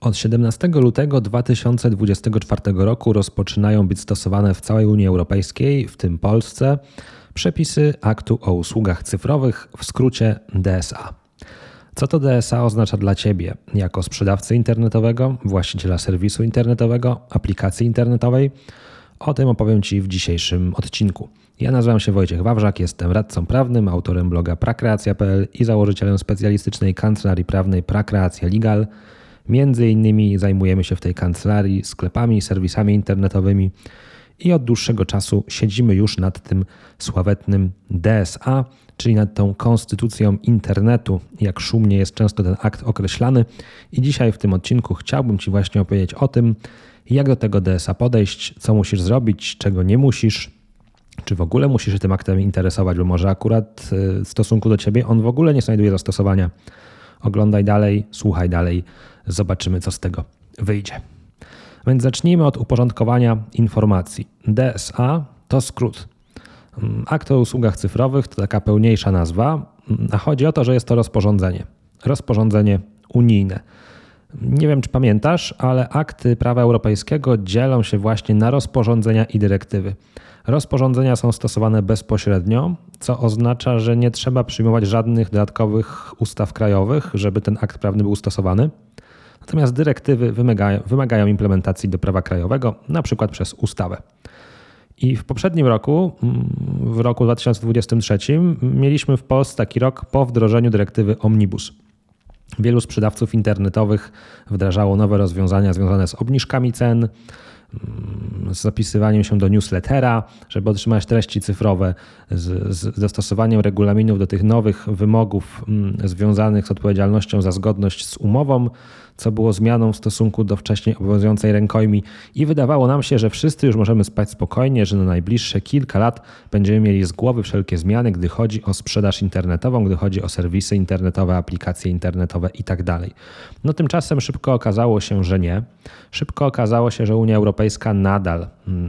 Od 17 lutego 2024 roku rozpoczynają być stosowane w całej Unii Europejskiej, w tym Polsce, przepisy aktu o usługach cyfrowych, w skrócie DSA. Co to DSA oznacza dla Ciebie jako sprzedawcy internetowego, właściciela serwisu internetowego, aplikacji internetowej? O tym opowiem Ci w dzisiejszym odcinku. Ja nazywam się Wojciech Wawrzak, jestem radcą prawnym, autorem bloga prakreacja.pl i założycielem specjalistycznej kancelarii prawnej Prakreacja Legal – Między innymi zajmujemy się w tej kancelarii sklepami, serwisami internetowymi i od dłuższego czasu siedzimy już nad tym sławetnym DSA, czyli nad tą konstytucją internetu, jak szumnie jest często ten akt określany. I dzisiaj w tym odcinku chciałbym Ci właśnie opowiedzieć o tym, jak do tego DSA podejść, co musisz zrobić, czego nie musisz, czy w ogóle musisz się tym aktem interesować, bo może akurat y, w stosunku do Ciebie on w ogóle nie znajduje zastosowania. Oglądaj dalej, słuchaj dalej Zobaczymy, co z tego wyjdzie. Więc zacznijmy od uporządkowania informacji. DSA to skrót. Mm, akt o usługach cyfrowych to taka pełniejsza nazwa, mm, a chodzi o to, że jest to rozporządzenie. Rozporządzenie unijne. Nie wiem, czy pamiętasz, ale akty prawa europejskiego dzielą się właśnie na rozporządzenia i dyrektywy. Rozporządzenia są stosowane bezpośrednio, co oznacza, że nie trzeba przyjmować żadnych dodatkowych ustaw krajowych, żeby ten akt prawny był stosowany. Natomiast dyrektywy wymagają, wymagają implementacji do prawa krajowego, na przykład przez ustawę. I w poprzednim roku, mm, w roku 2023, mieliśmy w Polsce taki rok po wdrożeniu dyrektywy Omnibus. Wielu sprzedawców internetowych wdrażało nowe rozwiązania związane z obniżkami cen, z zapisywaniem się do newslettera, żeby otrzymać treści cyfrowe, z, z dostosowaniem regulaminów do tych nowych wymogów mm, związanych z odpowiedzialnością za zgodność z umową, co było zmianą w stosunku do wcześniej obowiązującej rękojmi i wydawało nam się, że wszyscy już możemy spać spokojnie, że na najbliższe kilka lat będziemy mieli z głowy wszelkie zmiany, gdy chodzi o sprzedaż internetową, gdy chodzi o serwisy internetowe, aplikacje internetowe itd. Tak no tymczasem szybko okazało się, że nie. Szybko okazało się, że Unia Europejska nadal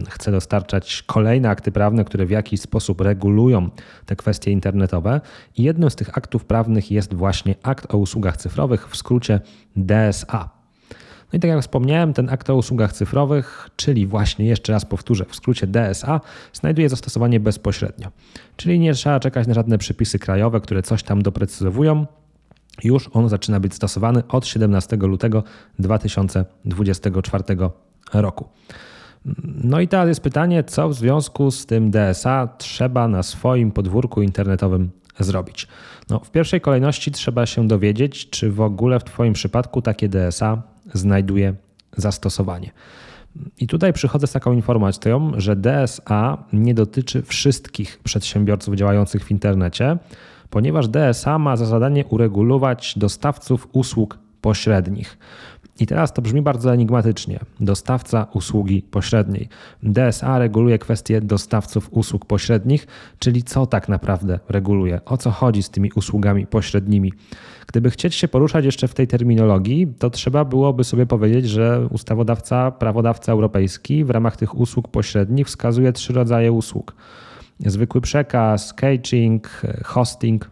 chce dostarczać kolejne akty prawne, które w jakiś sposób regulują te kwestie internetowe i jednym z tych aktów prawnych jest właśnie akt o usługach cyfrowych, w skrócie DSA. No i tak jak wspomniałem, ten akt o usługach cyfrowych, czyli właśnie jeszcze raz powtórzę, w skrócie DSA, znajduje zastosowanie bezpośrednio. Czyli nie trzeba czekać na żadne przepisy krajowe, które coś tam doprecyzowują. Już on zaczyna być stosowany od 17 lutego 2024 roku. No i teraz jest pytanie, co w związku z tym DSA trzeba na swoim podwórku internetowym zrobić. No, w pierwszej kolejności trzeba się dowiedzieć, czy w ogóle w Twoim przypadku takie DSA znajduje zastosowanie. I tutaj przychodzę z taką informacją, że DSA nie dotyczy wszystkich przedsiębiorców działających w internecie, ponieważ DSA ma za zadanie uregulować dostawców usług pośrednich. I teraz to brzmi bardzo enigmatycznie. Dostawca usługi pośredniej. DSA reguluje kwestie dostawców usług pośrednich, czyli co tak naprawdę reguluje, o co chodzi z tymi usługami pośrednimi. Gdyby chcieć się poruszać jeszcze w tej terminologii, to trzeba byłoby sobie powiedzieć, że ustawodawca, prawodawca europejski w ramach tych usług pośrednich wskazuje trzy rodzaje usług. Zwykły przekaz, caching, hosting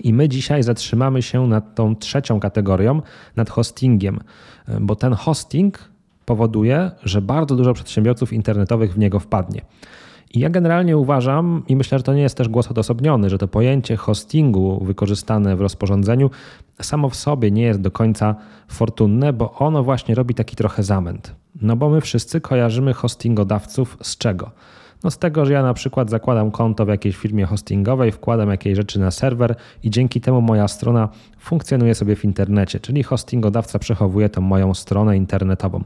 i my dzisiaj zatrzymamy się nad tą trzecią kategorią, nad hostingiem, bo ten hosting powoduje, że bardzo dużo przedsiębiorców internetowych w niego wpadnie. I ja generalnie uważam, i myślę, że to nie jest też głos odosobniony, że to pojęcie hostingu wykorzystane w rozporządzeniu samo w sobie nie jest do końca fortunne, bo ono właśnie robi taki trochę zamęt. No bo my wszyscy kojarzymy hostingodawców z czego? No z tego, że ja na przykład zakładam konto w jakiejś firmie hostingowej, wkładam jakieś rzeczy na serwer i dzięki temu moja strona funkcjonuje sobie w internecie, czyli hostingodawca przechowuje tą moją stronę internetową.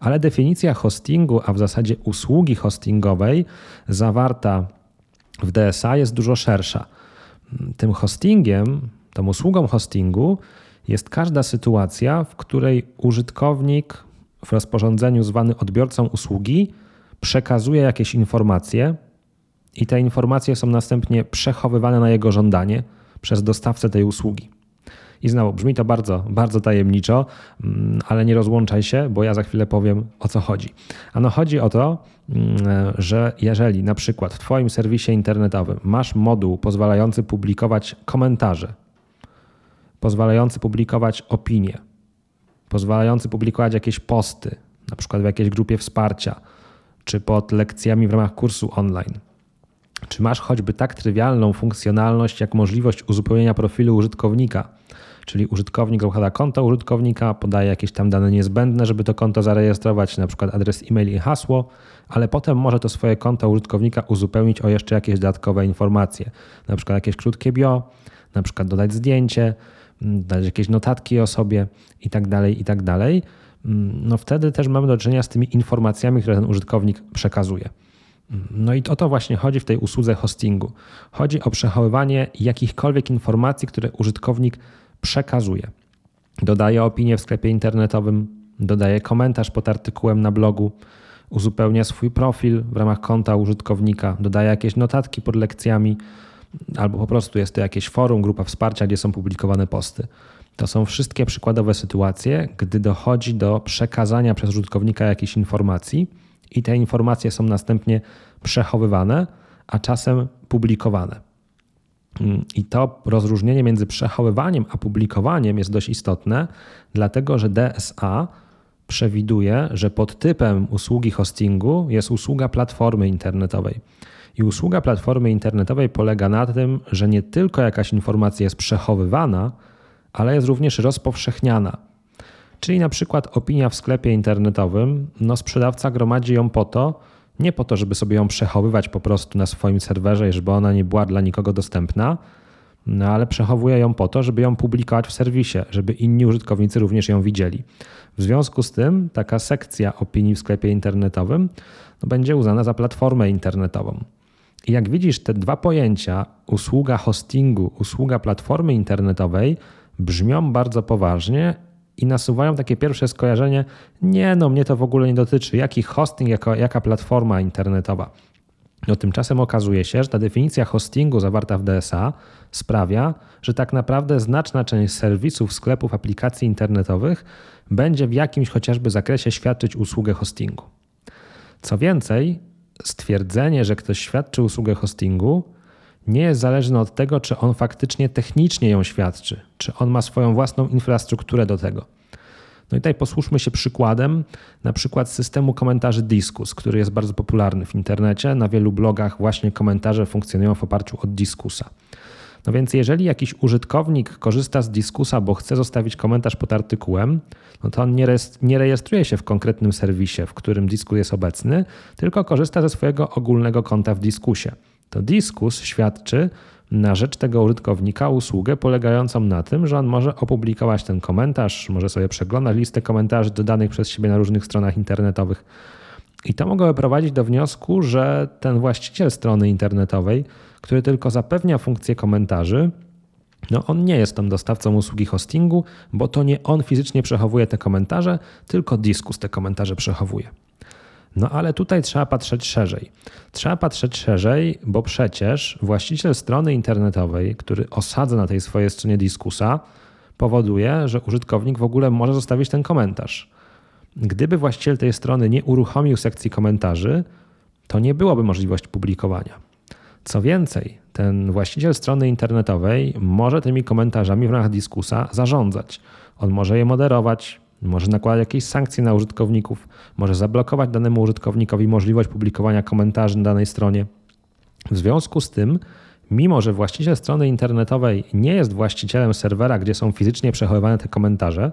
Ale definicja hostingu, a w zasadzie usługi hostingowej zawarta w DSA jest dużo szersza. Tym hostingiem, tą usługą hostingu jest każda sytuacja, w której użytkownik w rozporządzeniu zwany odbiorcą usługi przekazuje jakieś informacje i te informacje są następnie przechowywane na jego żądanie przez dostawcę tej usługi. I znowu brzmi to bardzo, bardzo tajemniczo, mm, ale nie rozłączaj się, bo ja za chwilę powiem o co chodzi. Ano chodzi o to, mm, że jeżeli na przykład w Twoim serwisie internetowym masz moduł pozwalający publikować komentarze, pozwalający publikować opinie, pozwalający publikować jakieś posty, na przykład w jakiejś grupie wsparcia, czy pod lekcjami w ramach kursu online. Czy masz choćby tak trywialną funkcjonalność jak możliwość uzupełnienia profilu użytkownika, czyli użytkownik zakłada konto użytkownika, podaje jakieś tam dane niezbędne, żeby to konto zarejestrować, na przykład adres e-mail i hasło, ale potem może to swoje konto użytkownika uzupełnić o jeszcze jakieś dodatkowe informacje, na przykład jakieś krótkie bio, na przykład dodać zdjęcie, mm, dać jakieś notatki o sobie i tak no wtedy też mamy do czynienia z tymi informacjami, które ten użytkownik przekazuje. No i o to właśnie chodzi w tej usłudze hostingu. Chodzi o przechowywanie jakichkolwiek informacji, które użytkownik przekazuje. Dodaje opinię w sklepie internetowym, dodaje komentarz pod artykułem na blogu, uzupełnia swój profil w ramach konta użytkownika, dodaje jakieś notatki pod lekcjami, albo po prostu jest to jakieś forum, grupa wsparcia, gdzie są publikowane posty. To są wszystkie przykładowe sytuacje, gdy dochodzi do przekazania przez użytkownika jakiejś informacji i te informacje są następnie przechowywane, a czasem publikowane. I to rozróżnienie między przechowywaniem a publikowaniem jest dość istotne, dlatego że DSA przewiduje, że pod typem usługi hostingu jest usługa platformy internetowej. I usługa platformy internetowej polega na tym, że nie tylko jakaś informacja jest przechowywana, ale jest również rozpowszechniana. Czyli na przykład opinia w sklepie internetowym, no sprzedawca gromadzi ją po to, nie po to, żeby sobie ją przechowywać po prostu na swoim serwerze, żeby ona nie była dla nikogo dostępna, no ale przechowuje ją po to, żeby ją publikować w serwisie, żeby inni użytkownicy również ją widzieli. W związku z tym taka sekcja opinii w sklepie internetowym no, będzie uznana za platformę internetową. I jak widzisz, te dwa pojęcia, usługa hostingu, usługa platformy internetowej, brzmią bardzo poważnie i nasuwają takie pierwsze skojarzenie, nie no, mnie to w ogóle nie dotyczy, jaki hosting, jako, jaka platforma internetowa. No tymczasem okazuje się, że ta definicja hostingu zawarta w DSA sprawia, że tak naprawdę znaczna część serwisów, sklepów, aplikacji internetowych będzie w jakimś chociażby zakresie świadczyć usługę hostingu. Co więcej, stwierdzenie, że ktoś świadczy usługę hostingu, nie jest zależne od tego, czy on faktycznie technicznie ją świadczy, czy on ma swoją własną infrastrukturę do tego. No i tutaj posłuszmy się przykładem, na przykład systemu komentarzy Diskus, który jest bardzo popularny w internecie. Na wielu blogach właśnie komentarze funkcjonują w oparciu od Diskusa. No więc jeżeli jakiś użytkownik korzysta z Diskusa, bo chce zostawić komentarz pod artykułem, no to on nie, rejestruje się w konkretnym serwisie, w którym Diskus jest obecny, tylko korzysta ze swojego ogólnego konta w Diskusie to Diskus świadczy na rzecz tego użytkownika usługę polegającą na tym, że on może opublikować ten komentarz, może sobie przeglądać listę komentarzy dodanych przez siebie na różnych stronach internetowych. I to mogłoby prowadzić do wniosku, że ten właściciel strony internetowej, który tylko zapewnia funkcję komentarzy, no on nie jest tam dostawcą usługi hostingu, bo to nie on fizycznie przechowuje te komentarze, tylko Diskus te komentarze przechowuje. No ale tutaj trzeba patrzeć szerzej. Trzeba patrzeć szerzej, bo przecież właściciel strony internetowej, który osadza na tej swojej stronie dyskusa, powoduje, że użytkownik w ogóle może zostawić ten komentarz. Gdyby właściciel tej strony nie uruchomił sekcji komentarzy, to nie byłoby możliwości publikowania. Co więcej, ten właściciel strony internetowej może tymi komentarzami w ramach dyskusa zarządzać. On może je moderować, może nakładać jakieś sankcje na użytkowników, może zablokować danemu użytkownikowi możliwość publikowania komentarzy na danej stronie. W związku z tym, mimo że właściciel strony internetowej nie jest właścicielem serwera, gdzie są fizycznie przechowywane te komentarze,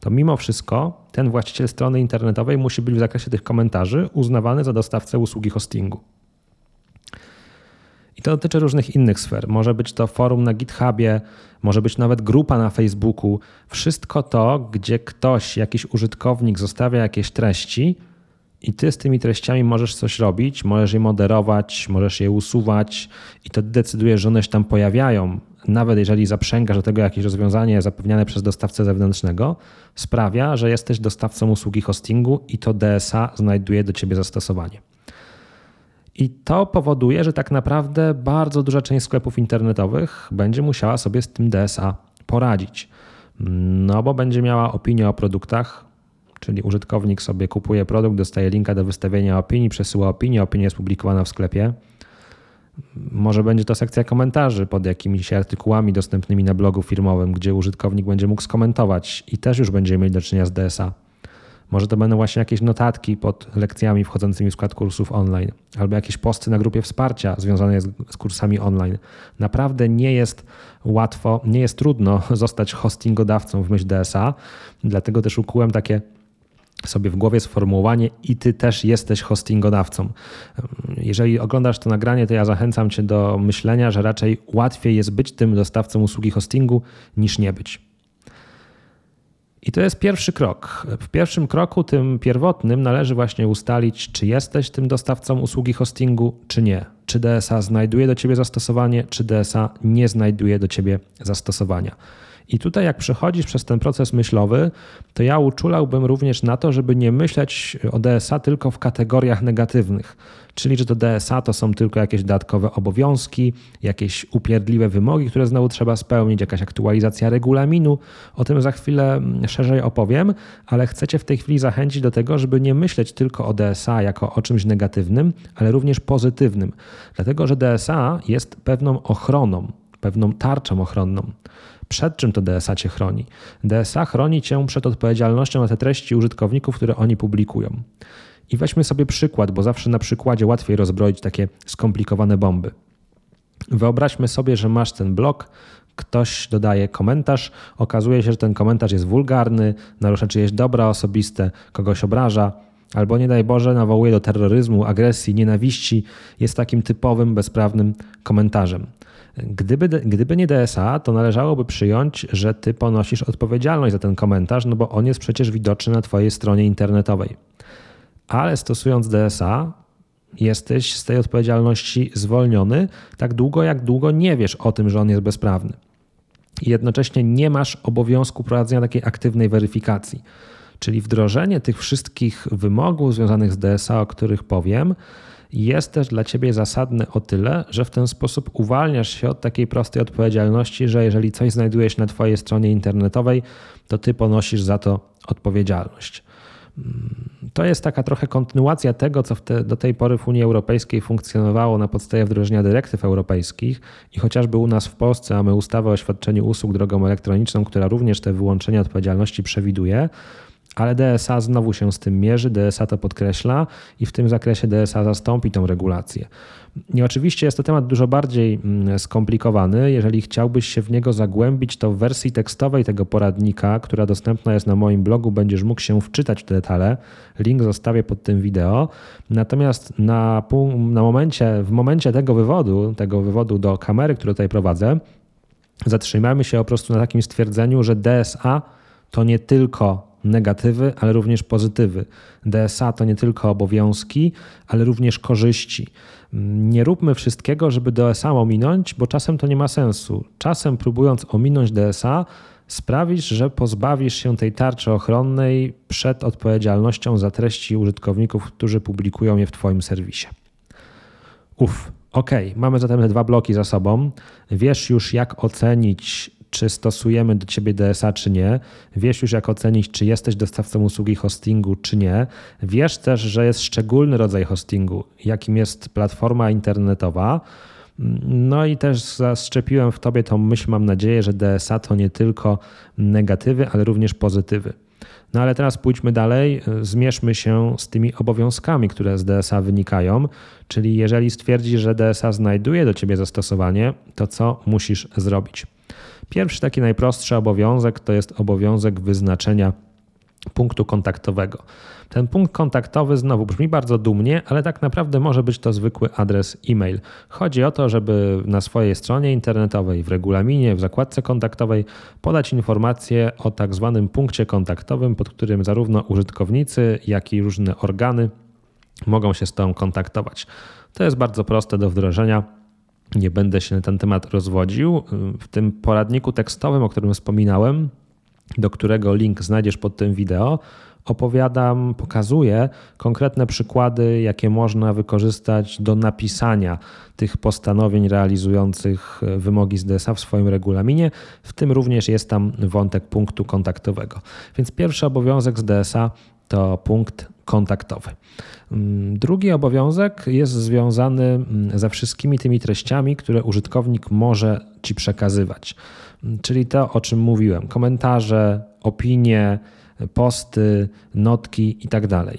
to mimo wszystko ten właściciel strony internetowej musi być w zakresie tych komentarzy uznawany za dostawcę usługi hostingu. I to dotyczy różnych innych sfer. Może być to forum na GitHubie, może być nawet grupa na Facebooku. Wszystko to, gdzie ktoś, jakiś użytkownik zostawia jakieś treści i ty z tymi treściami możesz coś robić, możesz je moderować, możesz je usuwać i to decydujesz, że one się tam pojawiają. Nawet jeżeli zaprzęgasz do tego jakieś rozwiązanie zapewniane przez dostawcę zewnętrznego, sprawia, że jesteś dostawcą usługi hostingu i to DSA znajduje do ciebie zastosowanie. I to powoduje, że tak naprawdę bardzo duża część sklepów internetowych będzie musiała sobie z tym DSA poradzić. No bo będzie miała opinię o produktach, czyli użytkownik sobie kupuje produkt, dostaje linka do wystawienia opinii, przesyła opinię, opinia jest publikowana w sklepie. Może będzie to sekcja komentarzy pod jakimiś artykułami dostępnymi na blogu firmowym, gdzie użytkownik będzie mógł skomentować i też już będziemy mieli do czynienia z DSA. Może to będą właśnie jakieś notatki pod lekcjami wchodzącymi w skład kursów online, albo jakieś posty na grupie wsparcia związane z, z kursami online. Naprawdę nie jest łatwo, nie jest trudno zostać hostingodawcą w myśl DSA, dlatego też ukułem takie sobie w głowie sformułowanie i ty też jesteś hostingodawcą. Jeżeli oglądasz to nagranie, to ja zachęcam cię do myślenia, że raczej łatwiej jest być tym dostawcą usługi hostingu niż nie być. I to jest pierwszy krok. W pierwszym kroku, tym pierwotnym, należy właśnie ustalić, czy jesteś tym dostawcą usługi hostingu, czy nie. Czy DSA znajduje do ciebie zastosowanie, czy DSA nie znajduje do ciebie zastosowania. I tutaj, jak przechodzisz przez ten proces myślowy, to ja uczulałbym również na to, żeby nie myśleć o DSA tylko w kategoriach negatywnych. Czyli, że to DSA to są tylko jakieś dodatkowe obowiązki, jakieś upierdliwe wymogi, które znowu trzeba spełnić, jakaś aktualizacja regulaminu. O tym za chwilę szerzej opowiem, ale chcecie w tej chwili zachęcić do tego, żeby nie myśleć tylko o DSA jako o czymś negatywnym, ale również pozytywnym. Dlatego, że DSA jest pewną ochroną, pewną tarczą ochronną. Przed czym to DSA cię chroni? DSA chroni cię przed odpowiedzialnością za te treści użytkowników, które oni publikują. I weźmy sobie przykład, bo zawsze na przykładzie łatwiej rozbroić takie skomplikowane bomby. Wyobraźmy sobie, że masz ten blog, ktoś dodaje komentarz, okazuje się, że ten komentarz jest wulgarny, narusza czyjeś dobra osobiste, kogoś obraża, albo nie daj Boże, nawołuje do terroryzmu, agresji, nienawiści, jest takim typowym, bezprawnym komentarzem. Gdyby, gdyby nie DSA, to należałoby przyjąć, że ty ponosisz odpowiedzialność za ten komentarz, no bo on jest przecież widoczny na twojej stronie internetowej. Ale stosując DSA, jesteś z tej odpowiedzialności zwolniony tak długo, jak długo nie wiesz o tym, że on jest bezprawny. Jednocześnie nie masz obowiązku prowadzenia takiej aktywnej weryfikacji. Czyli wdrożenie tych wszystkich wymogów związanych z DSA, o których powiem, jest też dla ciebie zasadne o tyle, że w ten sposób uwalniasz się od takiej prostej odpowiedzialności, że jeżeli coś znajduje się na twojej stronie internetowej, to ty ponosisz za to odpowiedzialność. Mm, to jest taka trochę kontynuacja tego, co te, do tej pory w Unii Europejskiej funkcjonowało na podstawie wdrożenia dyrektyw europejskich i chociażby u nas w Polsce mamy ustawę o świadczeniu usług drogą elektroniczną, która również te wyłączenia odpowiedzialności przewiduje ale DSA znowu się z tym mierzy, DSA to podkreśla i w tym zakresie DSA zastąpi tą regulację. I oczywiście jest to temat dużo bardziej mm, skomplikowany. Jeżeli chciałbyś się w niego zagłębić, to w wersji tekstowej tego poradnika, która dostępna jest na moim blogu, będziesz mógł się wczytać w te detale. Link zostawię pod tym wideo. Natomiast na, na momencie, w momencie tego wywodu, tego wywodu do kamery, który tutaj prowadzę, zatrzymamy się po prostu na takim stwierdzeniu, że DSA to nie tylko negatywy, ale również pozytywy. DSA to nie tylko obowiązki, ale również korzyści. Nie róbmy wszystkiego, żeby DSA ominąć, bo czasem to nie ma sensu. Czasem próbując ominąć DSA, sprawisz, że pozbawisz się tej tarczy ochronnej przed odpowiedzialnością za treści użytkowników, którzy publikują je w Twoim serwisie. Uf, ok, mamy zatem te dwa bloki za sobą. Wiesz już, jak ocenić czy stosujemy do ciebie DSA, czy nie. Wiesz już, jak ocenić, czy jesteś dostawcą usługi hostingu, czy nie. Wiesz też, że jest szczególny rodzaj hostingu, jakim jest platforma internetowa. No i też zaszczepiłem w tobie tą myśl, mam nadzieję, że DSA to nie tylko negatywy, ale również pozytywy. No ale teraz pójdźmy dalej, zmierzmy się z tymi obowiązkami, które z DSA wynikają, czyli jeżeli stwierdzisz, że DSA znajduje do ciebie zastosowanie, to co musisz zrobić? Pierwszy taki najprostszy obowiązek to jest obowiązek wyznaczenia punktu kontaktowego. Ten punkt kontaktowy znowu brzmi bardzo dumnie, ale tak naprawdę może być to zwykły adres e-mail. Chodzi o to, żeby na swojej stronie internetowej, w regulaminie, w zakładce kontaktowej podać informację o tak zwanym punkcie kontaktowym, pod którym zarówno użytkownicy, jak i różne organy mogą się z tą kontaktować. To jest bardzo proste do wdrożenia. Nie będę się na ten temat rozwodził. W tym poradniku tekstowym, o którym wspominałem, do którego link znajdziesz pod tym wideo, opowiadam, pokazuję konkretne przykłady, jakie można wykorzystać do napisania tych postanowień realizujących wymogi z DSA w swoim regulaminie. W tym również jest tam wątek punktu kontaktowego. Więc pierwszy obowiązek z DSA to punkt kontaktowy. Mm, drugi obowiązek jest związany mm, ze wszystkimi tymi treściami, które użytkownik może ci przekazywać. Mm, czyli to, o czym mówiłem: komentarze, opinie, posty, notki itd. Tak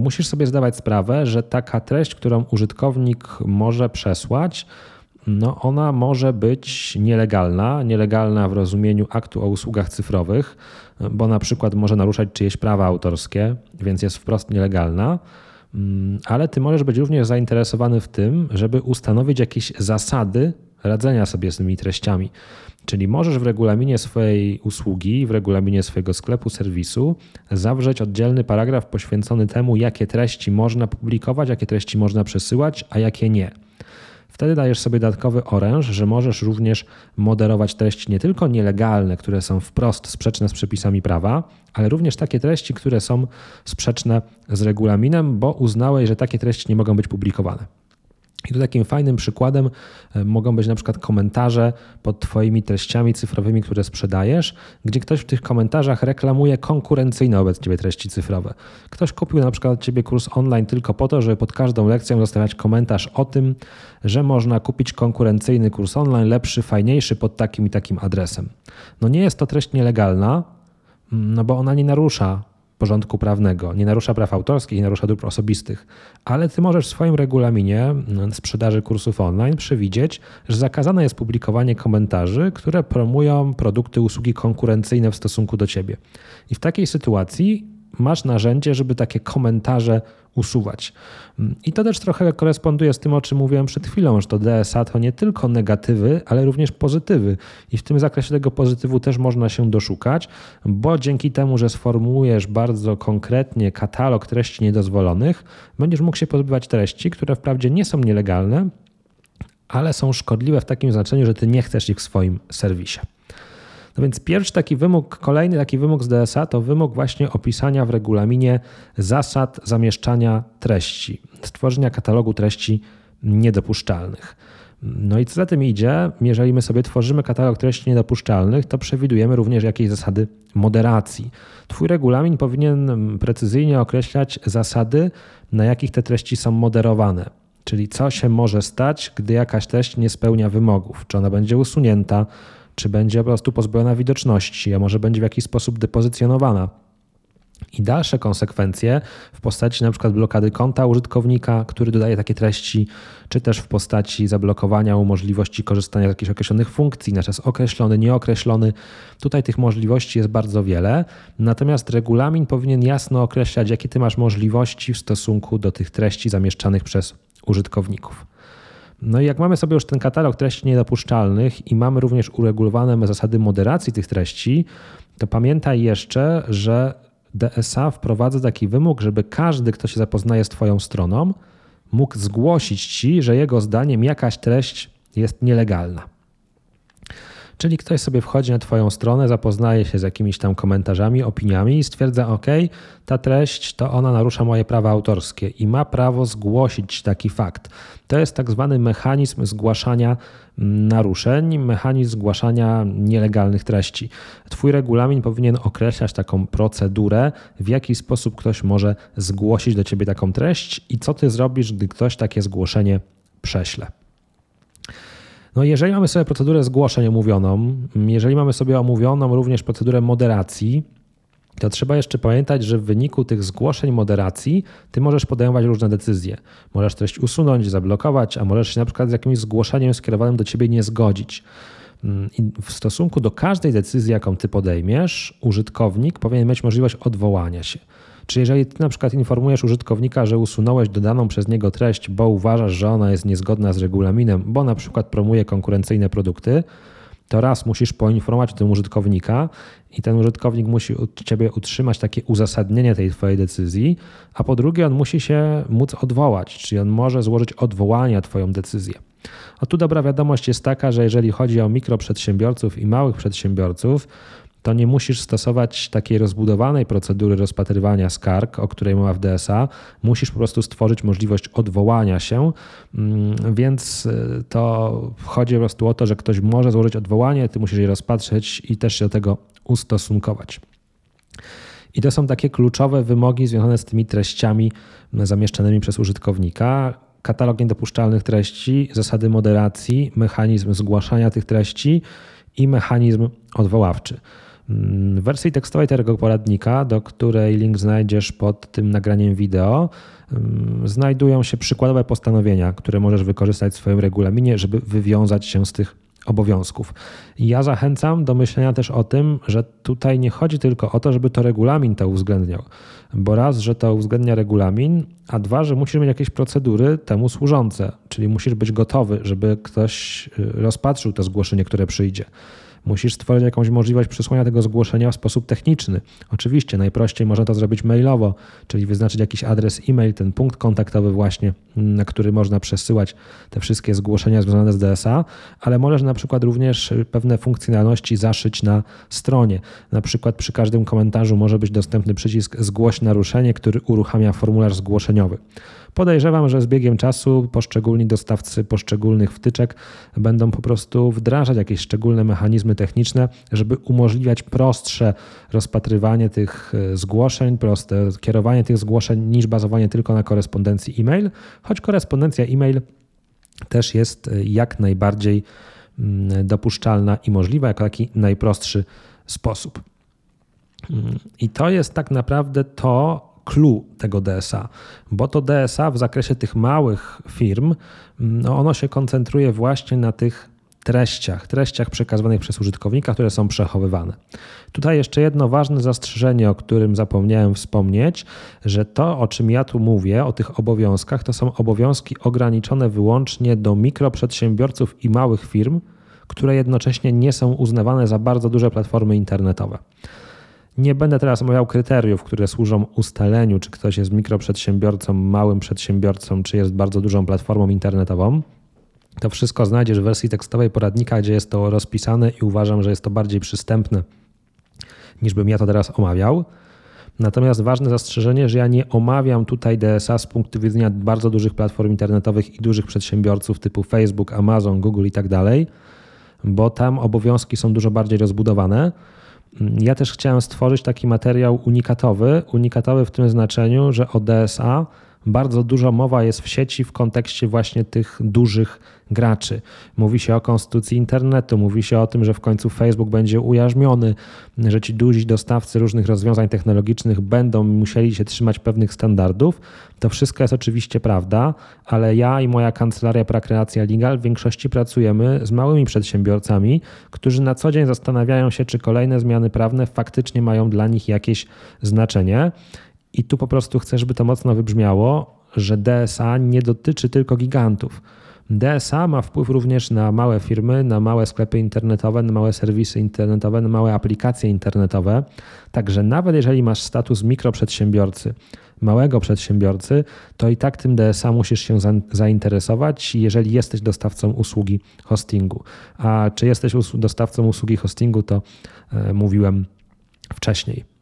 musisz sobie zdawać sprawę, że taka treść, którą użytkownik może przesłać, no ona może być nielegalna, nielegalna w rozumieniu aktu o usługach cyfrowych, bo na przykład może naruszać czyjeś prawa autorskie, więc jest wprost nielegalna. Mm, ale ty możesz być również zainteresowany w tym, żeby ustanowić jakieś zasady radzenia sobie z tymi treściami. Czyli możesz w regulaminie swojej usługi, w regulaminie swojego sklepu, serwisu zawrzeć oddzielny paragraf poświęcony temu, jakie treści można publikować, jakie treści można przesyłać, a jakie nie. Wtedy dajesz sobie dodatkowy oręż, że możesz również moderować treści nie tylko nielegalne, które są wprost sprzeczne z przepisami prawa, ale również takie treści, które są sprzeczne z regulaminem, bo uznałeś, że takie treści nie mogą być publikowane. I tu takim fajnym przykładem e, mogą być na przykład komentarze pod Twoimi treściami cyfrowymi, które sprzedajesz, gdzie ktoś w tych komentarzach reklamuje konkurencyjne wobec Ciebie treści cyfrowe. Ktoś kupił na przykład od Ciebie kurs online tylko po to, żeby pod każdą lekcją zostawiać komentarz o tym, że można kupić konkurencyjny kurs online, lepszy, fajniejszy pod takim i takim adresem. No nie jest to treść nielegalna, mm, no bo ona nie narusza porządku prawnego, nie narusza praw autorskich, nie narusza dóbr osobistych, ale ty możesz w swoim regulaminie mm, sprzedaży kursów online przewidzieć, że zakazane jest publikowanie komentarzy, które promują produkty, usługi konkurencyjne w stosunku do ciebie. I w takiej sytuacji masz narzędzie, żeby takie komentarze usuwać. I to też trochę koresponduje z tym, o czym mówiłem przed chwilą, że to DSA to nie tylko negatywy, ale również pozytywy. I w tym zakresie tego pozytywu też można się doszukać, bo dzięki temu, że sformułujesz bardzo konkretnie katalog treści niedozwolonych, będziesz mógł się pozbywać treści, które wprawdzie nie są nielegalne, ale są szkodliwe w takim znaczeniu, że ty nie chcesz ich w swoim serwisie. No więc pierwszy taki wymóg, kolejny taki wymóg z DSA to wymóg właśnie opisania w regulaminie zasad zamieszczania treści, stworzenia katalogu treści niedopuszczalnych. No i co za tym idzie, jeżeli my sobie tworzymy katalog treści niedopuszczalnych, to przewidujemy również jakieś zasady moderacji. Twój regulamin powinien precyzyjnie określać zasady, na jakich te treści są moderowane. Czyli co się może stać, gdy jakaś treść nie spełnia wymogów, czy ona będzie usunięta, czy będzie po prostu pozbawiona widoczności, a może będzie w jakiś sposób depozycjonowana. I dalsze konsekwencje w postaci przykład blokady konta użytkownika, który dodaje takie treści, czy też w postaci zablokowania możliwości korzystania z jakichś określonych funkcji na czas określony, nieokreślony. Tutaj tych możliwości jest bardzo wiele, natomiast regulamin powinien jasno określać, jakie ty masz możliwości w stosunku do tych treści zamieszczanych przez użytkowników. No i jak mamy sobie już ten katalog treści niedopuszczalnych i mamy również uregulowane zasady moderacji tych treści, to pamiętaj jeszcze, że DSA wprowadza taki wymóg, żeby każdy, kto się zapoznaje z Twoją stroną, mógł zgłosić Ci, że jego zdaniem jakaś treść jest nielegalna. Czyli ktoś sobie wchodzi na Twoją stronę, zapoznaje się z jakimiś tam komentarzami, opiniami i stwierdza: OK, ta treść to ona narusza moje prawa autorskie i ma prawo zgłosić taki fakt. To jest tak zwany mechanizm zgłaszania naruszeń, mechanizm zgłaszania nielegalnych treści. Twój regulamin powinien określać taką procedurę, w jaki sposób ktoś może zgłosić do ciebie taką treść i co ty zrobisz, gdy ktoś takie zgłoszenie prześle. No jeżeli mamy sobie procedurę zgłoszeń omówioną, jeżeli mamy sobie omówioną również procedurę moderacji, to trzeba jeszcze pamiętać, że w wyniku tych zgłoszeń moderacji ty możesz podejmować różne decyzje. Możesz treść usunąć, zablokować, a możesz się na przykład z jakimś zgłoszeniem skierowanym do ciebie nie zgodzić. Mm, I w stosunku do każdej decyzji, jaką ty podejmiesz, użytkownik powinien mieć możliwość odwołania się. Czy jeżeli ty na przykład informujesz użytkownika, że usunąłeś dodaną przez niego treść, bo uważasz, że ona jest niezgodna z regulaminem, bo na przykład promuje konkurencyjne produkty, to raz musisz poinformować o tym użytkownika i ten użytkownik musi od ciebie utrzymać takie uzasadnienie tej twojej decyzji, a po drugie on musi się móc odwołać, czyli on może złożyć odwołanie na twoją decyzję. A tu dobra wiadomość jest taka, że jeżeli chodzi o mikroprzedsiębiorców i małych przedsiębiorców, to nie musisz stosować takiej rozbudowanej procedury rozpatrywania skarg, o której mowa w DSA. Musisz po prostu stworzyć możliwość odwołania się, mm, więc y, to chodzi po prostu o to, że ktoś może złożyć odwołanie, ty musisz je rozpatrzeć i też się do tego ustosunkować. I to są takie kluczowe wymogi związane z tymi treściami zamieszczanymi przez użytkownika. Katalog niedopuszczalnych treści, zasady moderacji, mechanizm zgłaszania tych treści i mechanizm odwoławczy. W wersji tekstowej tego poradnika, do której link znajdziesz pod tym nagraniem wideo, znajdują się przykładowe postanowienia, które możesz wykorzystać w swoim regulaminie, żeby wywiązać się z tych obowiązków. Ja zachęcam do myślenia też o tym, że tutaj nie chodzi tylko o to, żeby to regulamin to uwzględniał, bo raz, że to uwzględnia regulamin, a dwa, że musisz mieć jakieś procedury temu służące, czyli musisz być gotowy, żeby ktoś y, rozpatrzył to zgłoszenie, które przyjdzie. Musisz stworzyć jakąś możliwość przesłania tego zgłoszenia w sposób techniczny. Oczywiście najprościej można to zrobić mailowo, czyli wyznaczyć jakiś adres e-mail, ten punkt kontaktowy właśnie, na który można przesyłać te wszystkie zgłoszenia związane z DSA, ale możesz na przykład również pewne funkcjonalności zaszyć na stronie. Na przykład przy każdym komentarzu może być dostępny przycisk zgłoś naruszenie, który uruchamia formularz zgłoszeniowy. Podejrzewam, że z biegiem czasu poszczególni dostawcy poszczególnych wtyczek będą po prostu wdrażać jakieś szczególne mechanizmy techniczne, żeby umożliwiać prostsze rozpatrywanie tych e, zgłoszeń, proste kierowanie tych zgłoszeń niż bazowanie tylko na korespondencji e-mail, choć korespondencja e-mail też jest e, jak najbardziej mm, dopuszczalna i możliwa jako taki najprostszy sposób. Mm, I to jest tak naprawdę to, clue tego DSA, bo to DSA w zakresie tych małych firm, no ono się koncentruje właśnie na tych treściach, treściach przekazywanych przez użytkownika, które są przechowywane. Tutaj jeszcze jedno ważne zastrzeżenie, o którym zapomniałem wspomnieć, że to, o czym ja tu mówię, o tych obowiązkach, to są obowiązki ograniczone wyłącznie do mikroprzedsiębiorców i małych firm, które jednocześnie nie są uznawane za bardzo duże platformy internetowe. Nie będę teraz omawiał kryteriów, które służą ustaleniu, czy ktoś jest mikroprzedsiębiorcą, małym przedsiębiorcą, czy jest bardzo dużą platformą internetową. To wszystko znajdziesz w wersji tekstowej poradnika, gdzie jest to rozpisane i uważam, że jest to bardziej przystępne niż bym ja to teraz omawiał. Natomiast ważne zastrzeżenie, że ja nie omawiam tutaj DSA z punktu widzenia bardzo dużych platform internetowych i dużych przedsiębiorców typu Facebook, Amazon, Google i tak dalej, bo tam obowiązki są dużo bardziej rozbudowane. Ja też chciałem stworzyć taki materiał unikatowy, unikatowy w tym znaczeniu, że o DSA bardzo dużo mowa jest w sieci w kontekście właśnie tych dużych graczy. Mówi się o konstytucji internetu, mówi się o tym, że w końcu Facebook będzie ujarzmiony, że ci duzi dostawcy różnych rozwiązań technologicznych będą musieli się trzymać pewnych standardów. To wszystko jest oczywiście prawda, ale ja i moja kancelaria Prakreacja Legal w większości pracujemy z małymi przedsiębiorcami, którzy na co dzień zastanawiają się, czy kolejne zmiany prawne faktycznie mają dla nich jakieś znaczenie. I tu po prostu chcę, żeby to mocno wybrzmiało, że DSA nie dotyczy tylko gigantów. DSA ma wpływ również na małe firmy, na małe sklepy internetowe, na małe serwisy internetowe, na małe aplikacje internetowe. Także nawet jeżeli masz status mikroprzedsiębiorcy, małego przedsiębiorcy, to i tak tym DSA musisz się zainteresować, jeżeli jesteś dostawcą usługi hostingu. A czy jesteś dostawcą usługi hostingu, to e, mówiłem wcześniej.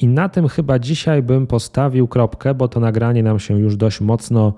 I na tym chyba dzisiaj bym postawił kropkę, bo to nagranie nam się już dość mocno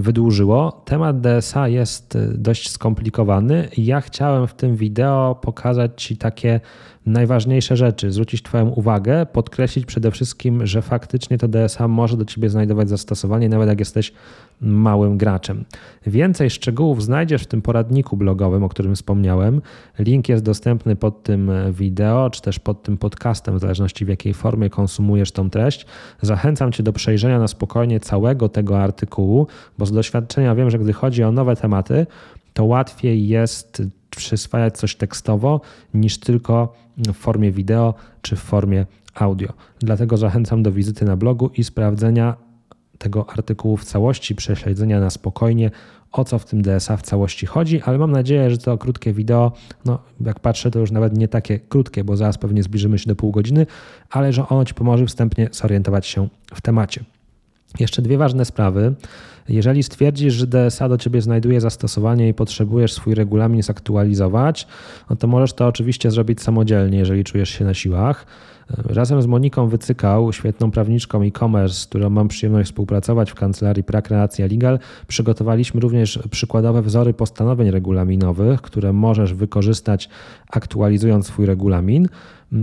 wydłużyło. Temat DSA jest y, dość skomplikowany. Ja chciałem w tym wideo pokazać Ci takie najważniejsze rzeczy, zwrócić Twoją uwagę, podkreślić przede wszystkim, że faktycznie to DSA może do Ciebie znajdować zastosowanie, nawet jak jesteś małym graczem. Więcej szczegółów znajdziesz w tym poradniku blogowym, o którym wspomniałem. Link jest dostępny pod tym wideo, czy też pod tym podcastem, w zależności w jakiej formie konsumujesz tą treść. Zachęcam Cię do przejrzenia na spokojnie całego tego artykułu, bo z doświadczenia wiem, że gdy chodzi o nowe tematy, to łatwiej jest przyswajać coś tekstowo niż tylko w formie wideo czy w formie audio. Dlatego zachęcam do wizyty na blogu i sprawdzenia tego artykułu w całości, prześledzenia na spokojnie, o co w tym DSA w całości chodzi, ale mam nadzieję, że to krótkie wideo, no jak patrzę, to już nawet nie takie krótkie, bo zaraz pewnie zbliżymy się do pół godziny, ale że ono Ci pomoże wstępnie zorientować się w temacie. Jeszcze dwie ważne sprawy. Jeżeli stwierdzisz, że DSA do Ciebie znajduje zastosowanie i potrzebujesz swój regulamin zaktualizować, no to możesz to oczywiście zrobić samodzielnie, jeżeli czujesz się na siłach Razem z Moniką Wycykał, świetną prawniczką e-commerce, z którą mam przyjemność współpracować w kancelarii Prakreacja Legal, przygotowaliśmy również przykładowe wzory postanowień regulaminowych, które możesz wykorzystać aktualizując swój regulamin.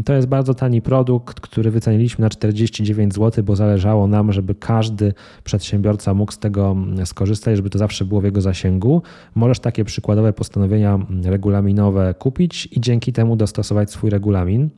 To jest bardzo tani produkt, który wyceniliśmy na 49 zł, bo zależało nam, żeby każdy przedsiębiorca mógł z tego skorzystać, żeby to zawsze było w jego zasięgu. Możesz takie przykładowe postanowienia regulaminowe kupić i dzięki temu dostosować swój regulamin.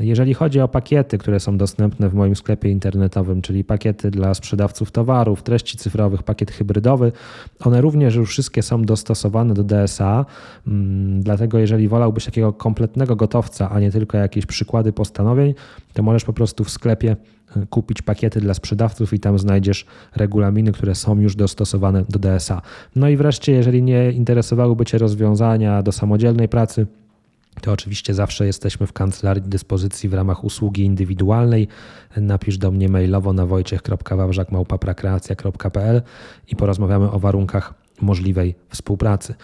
Jeżeli chodzi o pakiety, które są dostępne w moim sklepie internetowym, czyli pakiety dla sprzedawców towarów, treści cyfrowych, pakiet hybrydowy, one również już wszystkie są dostosowane do DSA. Mm, dlatego, jeżeli wolałbyś takiego kompletnego gotowca, a nie tylko jakieś przykłady postanowień, to możesz po prostu w sklepie e, kupić pakiety dla sprzedawców i tam znajdziesz regulaminy, które są już dostosowane do DSA. No i wreszcie, jeżeli nie interesowałyby Cię rozwiązania do samodzielnej pracy, to oczywiście zawsze jesteśmy w kancelarii dyspozycji w ramach usługi indywidualnej. Napisz do mnie mailowo na wojciech.wawrzak.małpaprakreacja.pl i porozmawiamy o warunkach możliwej współpracy.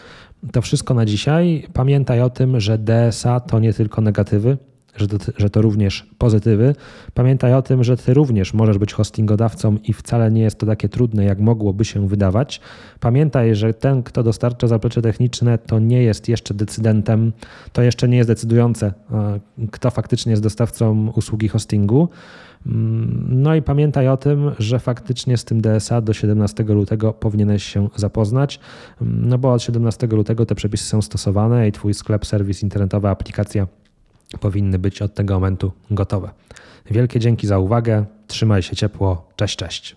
To wszystko na dzisiaj. Pamiętaj o tym, że DSA to nie tylko negatywy, że to, że to również pozytywy. Pamiętaj o tym, że ty również możesz być hostingodawcą i wcale nie jest to takie trudne, jak mogłoby się wydawać. Pamiętaj, że ten, kto dostarcza zaplecze techniczne, to nie jest jeszcze decydentem, to jeszcze nie jest decydujące, kto faktycznie jest dostawcą usługi hostingu. Mm, no i pamiętaj o tym, że faktycznie z tym DSA do 17 lutego powinieneś się zapoznać, mm, no bo od 17 lutego te przepisy są stosowane i Twój sklep, serwis internetowy, aplikacja powinny być od tego momentu gotowe. Wielkie dzięki za uwagę. Trzymaj się ciepło. Cześć, cześć.